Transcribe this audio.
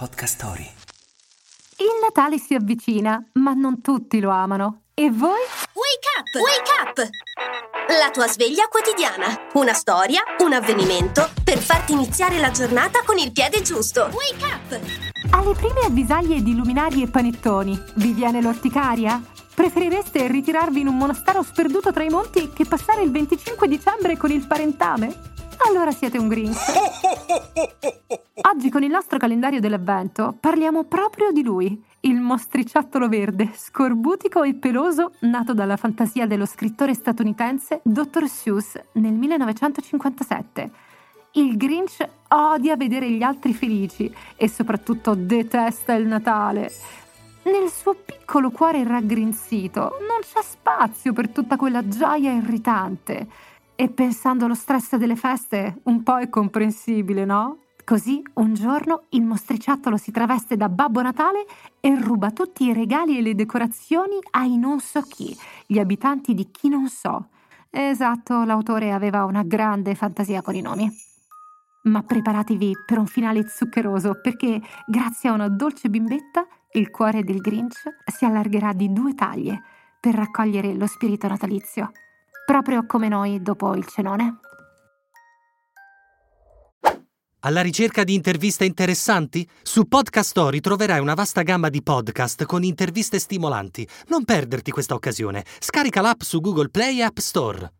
Podcast Story. Il Natale si avvicina, ma non tutti lo amano. E voi? Wake up! Wake up! La tua sveglia quotidiana. Una storia, un avvenimento per farti iniziare la giornata con il piede giusto. Wake up! Alle prime avvisaglie di luminari e panettoni, vi viene l'orticaria? Preferireste ritirarvi in un monastero sperduto tra i monti che passare il 25 dicembre con il parentame? Allora siete un Grinch. Oggi con il nostro calendario dell'avvento parliamo proprio di lui, il mostriciattolo verde, scorbutico e peloso, nato dalla fantasia dello scrittore statunitense Dr. Seuss nel 1957. Il Grinch odia vedere gli altri felici e soprattutto detesta il Natale. Nel suo piccolo cuore raggrinzito non c'è spazio per tutta quella gioia irritante. E pensando allo stress delle feste, un po' è comprensibile, no? Così un giorno il mostriciattolo si traveste da Babbo Natale e ruba tutti i regali e le decorazioni ai non so chi, gli abitanti di chi non so. Esatto, l'autore aveva una grande fantasia con i nomi. Ma preparatevi per un finale zuccheroso perché grazie a una dolce bimbetta il cuore del Grinch si allargherà di due taglie per raccogliere lo spirito natalizio proprio come noi dopo il cenone. Alla ricerca di interviste interessanti? Su Podcast Story troverai una vasta gamma di podcast con interviste stimolanti. Non perderti questa occasione. Scarica l'app su Google Play e App Store.